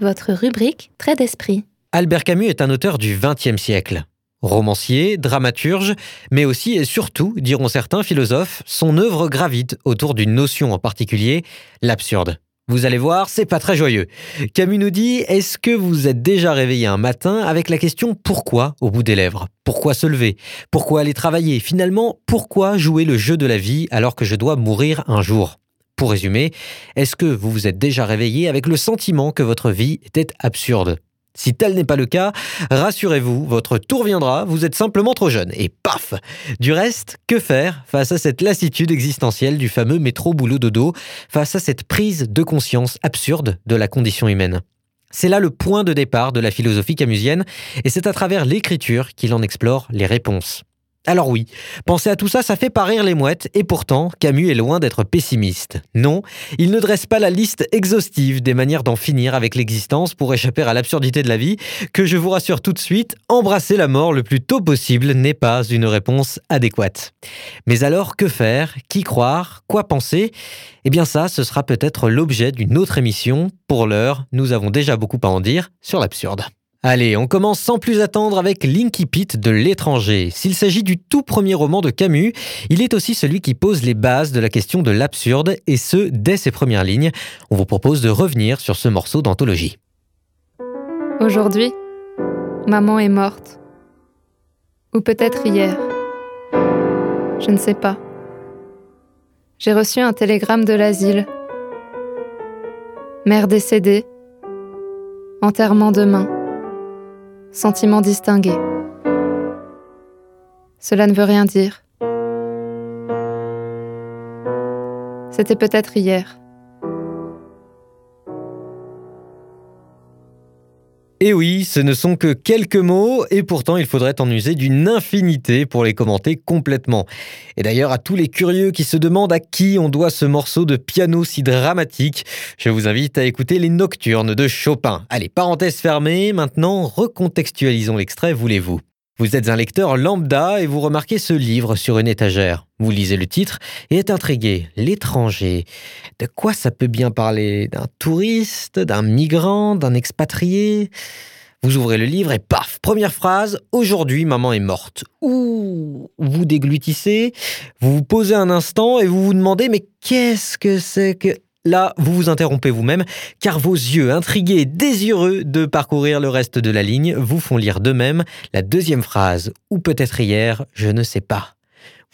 votre rubrique Trait d'esprit. Albert Camus est un auteur du XXe siècle. Romancier, dramaturge, mais aussi et surtout, diront certains philosophes, son œuvre gravite autour d'une notion en particulier, l'absurde. Vous allez voir, c'est pas très joyeux. Camus nous dit Est-ce que vous êtes déjà réveillé un matin avec la question pourquoi au bout des lèvres? Pourquoi se lever? Pourquoi aller travailler? Finalement, pourquoi jouer le jeu de la vie alors que je dois mourir un jour? Pour résumer, est-ce que vous vous êtes déjà réveillé avec le sentiment que votre vie était absurde? Si tel n'est pas le cas, rassurez-vous, votre tour viendra, vous êtes simplement trop jeune. Et paf Du reste, que faire face à cette lassitude existentielle du fameux métro-boulot-dodo, face à cette prise de conscience absurde de la condition humaine? C'est là le point de départ de la philosophie camusienne, et c'est à travers l'écriture qu'il en explore les réponses. Alors oui, penser à tout ça, ça fait pas rire les mouettes, et pourtant, Camus est loin d'être pessimiste. Non, il ne dresse pas la liste exhaustive des manières d'en finir avec l'existence pour échapper à l'absurdité de la vie, que je vous rassure tout de suite, embrasser la mort le plus tôt possible n'est pas une réponse adéquate. Mais alors, que faire? Qui croire? Quoi penser? Eh bien ça, ce sera peut-être l'objet d'une autre émission. Pour l'heure, nous avons déjà beaucoup à en dire sur l'absurde. Allez, on commence sans plus attendre avec Linky Pete de l'étranger. S'il s'agit du tout premier roman de Camus, il est aussi celui qui pose les bases de la question de l'absurde, et ce, dès ses premières lignes. On vous propose de revenir sur ce morceau d'anthologie. Aujourd'hui, maman est morte. Ou peut-être hier. Je ne sais pas. J'ai reçu un télégramme de l'asile. Mère décédée. Enterrement demain. Sentiment distingué. Cela ne veut rien dire. C'était peut-être hier. Et oui, ce ne sont que quelques mots, et pourtant il faudrait en user d'une infinité pour les commenter complètement. Et d'ailleurs, à tous les curieux qui se demandent à qui on doit ce morceau de piano si dramatique, je vous invite à écouter les Nocturnes de Chopin. Allez, parenthèse fermée, maintenant recontextualisons l'extrait, voulez-vous? Vous êtes un lecteur lambda et vous remarquez ce livre sur une étagère. Vous lisez le titre et êtes intrigué. L'étranger. De quoi ça peut bien parler? D'un touriste D'un migrant D'un expatrié? Vous ouvrez le livre et paf, première phrase, aujourd'hui maman est morte. Ouh, vous déglutissez, vous vous posez un instant et vous vous demandez mais qu'est-ce que c'est que... Là, vous vous interrompez vous-même, car vos yeux, intrigués, désireux de parcourir le reste de la ligne, vous font lire d'eux-mêmes la deuxième phrase, ou peut-être hier, je ne sais pas.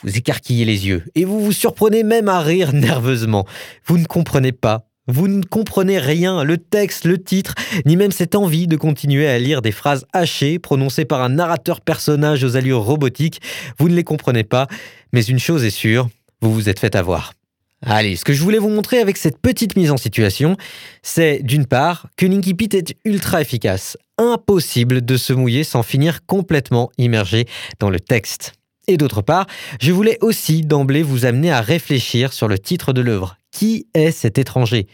Vous écarquillez les yeux, et vous vous surprenez même à rire nerveusement. Vous ne comprenez pas, vous ne comprenez rien, le texte, le titre, ni même cette envie de continuer à lire des phrases hachées prononcées par un narrateur personnage aux allures robotiques. Vous ne les comprenez pas, mais une chose est sûre, vous vous êtes fait avoir. Allez, ce que je voulais vous montrer avec cette petite mise en situation, c'est d'une part que Linky Pit est ultra efficace. Impossible de se mouiller sans finir complètement immergé dans le texte. Et d'autre part, je voulais aussi d'emblée vous amener à réfléchir sur le titre de l'œuvre. Qui est cet étranger?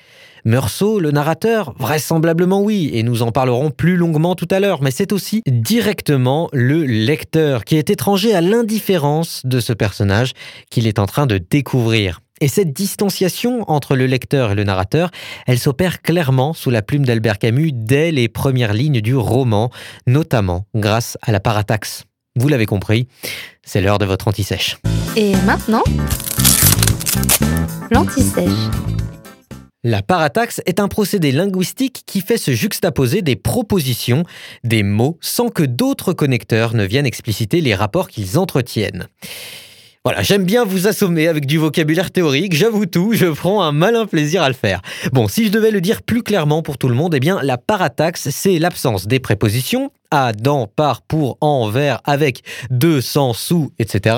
Meursault, le narrateur? Vraisemblablement oui, et nous en parlerons plus longuement tout à l'heure, mais c'est aussi directement le lecteur qui est étranger à l'indifférence de ce personnage qu'il est en train de découvrir. Et cette distanciation entre le lecteur et le narrateur, elle s'opère clairement sous la plume d'Albert Camus dès les premières lignes du roman, notamment grâce à la parataxe. Vous l'avez compris, c'est l'heure de votre anti-sèche. Et maintenant, l'anti-sèche. La parataxe est un procédé linguistique qui fait se juxtaposer des propositions, des mots, sans que d'autres connecteurs ne viennent expliciter les rapports qu'ils entretiennent. Voilà, j'aime bien vous assommer avec du vocabulaire théorique, j'avoue tout, je prends un malin plaisir à le faire. Bon, si je devais le dire plus clairement pour tout le monde, eh bien la parataxe, c'est l'absence des prépositions, à, dans, par, pour, en, vers, avec, de, sans, sous, etc.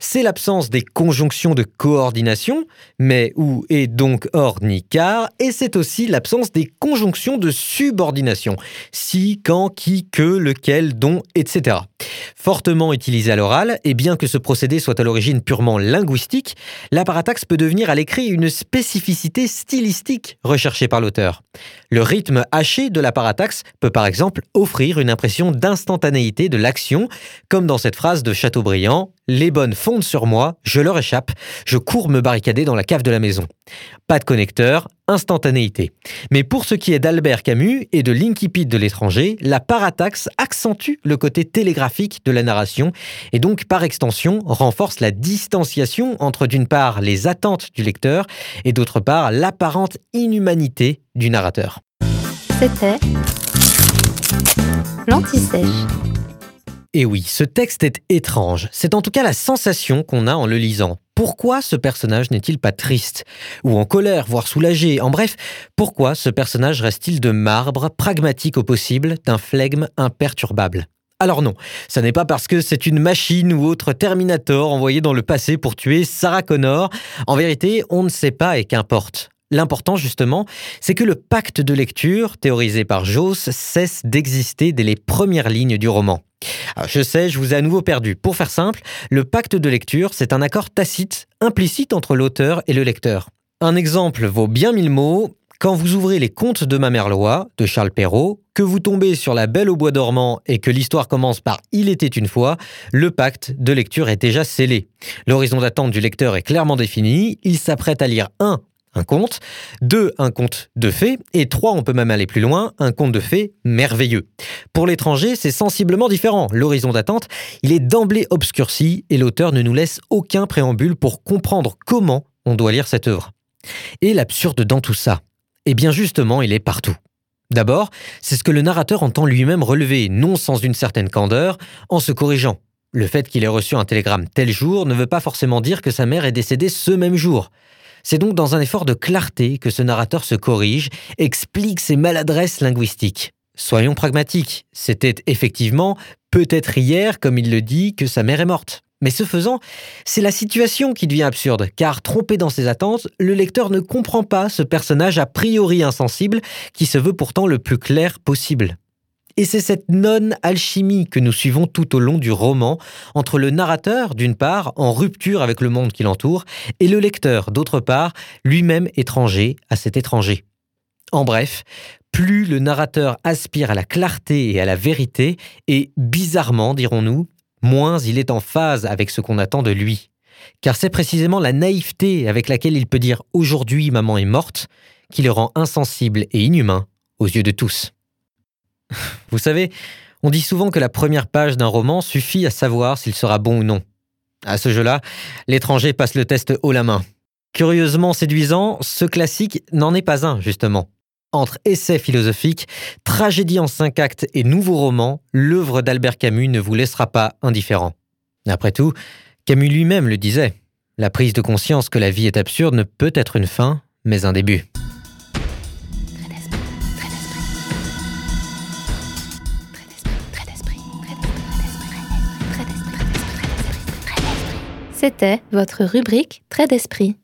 C'est l'absence des conjonctions de coordination, mais, ou, et, donc, or, ni, car, et c'est aussi l'absence des conjonctions de subordination, si, quand, qui, que, lequel, dont, etc. Fortement utilisé à l'oral, et bien que ce procédé soit à l'origine purement linguistique, la parataxe peut devenir à l'écrit une spécificité stylistique recherchée par l'auteur. Le rythme haché de la parataxe peut par exemple offrir une impression d'instantanéité de l'action, comme dans cette phrase de Chateaubriand les bonnes fondent sur moi, je leur échappe, je cours me barricader dans la cave de la maison. Pas de connecteur, instantanéité. Mais pour ce qui est d'Albert Camus et de l'incipit de l'étranger, la parataxe accentue le côté télégraphique de la narration et donc par extension renforce la distanciation entre d'une part les attentes du lecteur et d'autre part l'apparente inhumanité du narrateur. C'était l'anti-sèche. Et oui, ce texte est étrange. C'est en tout cas la sensation qu'on a en le lisant. Pourquoi ce personnage n'est-il pas triste Ou en colère, voire soulagé? En bref, pourquoi ce personnage reste-t-il de marbre, pragmatique au possible, d'un flegme imperturbable? Alors non, ça n'est pas parce que c'est une machine ou autre Terminator envoyé dans le passé pour tuer Sarah Connor. En vérité, on ne sait pas et qu'importe. L'important, justement, c'est que le pacte de lecture, théorisé par Joss, cesse d'exister dès les premières lignes du roman. Je sais, je vous ai à nouveau perdu. Pour faire simple, le pacte de lecture, c'est un accord tacite, implicite entre l'auteur et le lecteur. Un exemple vaut bien mille mots. Quand vous ouvrez les contes de ma mère Loi, de Charles Perrault, que vous tombez sur La Belle au bois dormant et que l'histoire commence par Il était une fois, le pacte de lecture est déjà scellé. L'horizon d'attente du lecteur est clairement défini, il s'apprête à lire un un conte, deux, un conte de fées, et trois, on peut même aller plus loin, un conte de fées merveilleux. Pour l'étranger, c'est sensiblement différent. L'horizon d'attente, il est d'emblée obscurci, et l'auteur ne nous laisse aucun préambule pour comprendre comment on doit lire cette œuvre. Et l'absurde dans tout ça Eh bien justement, il est partout. D'abord, c'est ce que le narrateur entend lui-même relever, non sans une certaine candeur, en se corrigeant. Le fait qu'il ait reçu un télégramme tel jour ne veut pas forcément dire que sa mère est décédée ce même jour. C'est donc dans un effort de clarté que ce narrateur se corrige, explique ses maladresses linguistiques. Soyons pragmatiques, c'était effectivement peut-être hier, comme il le dit, que sa mère est morte. Mais ce faisant, c'est la situation qui devient absurde, car trompé dans ses attentes, le lecteur ne comprend pas ce personnage a priori insensible qui se veut pourtant le plus clair possible. Et c'est cette non-alchimie que nous suivons tout au long du roman, entre le narrateur, d'une part, en rupture avec le monde qui l'entoure, et le lecteur, d'autre part, lui-même étranger à cet étranger. En bref, plus le narrateur aspire à la clarté et à la vérité, et bizarrement, dirons-nous, moins il est en phase avec ce qu'on attend de lui. Car c'est précisément la naïveté avec laquelle il peut dire aujourd'hui maman est morte qui le rend insensible et inhumain aux yeux de tous. Vous savez, on dit souvent que la première page d'un roman suffit à savoir s'il sera bon ou non. À ce jeu-là, l'étranger passe le test haut la main. Curieusement séduisant, ce classique n'en est pas un, justement. Entre essais philosophiques, tragédie en cinq actes et nouveau roman, l'œuvre d'Albert Camus ne vous laissera pas indifférent. Après tout, Camus lui-même le disait. La prise de conscience que la vie est absurde ne peut être une fin, mais un début. C'était votre rubrique Trait d'esprit.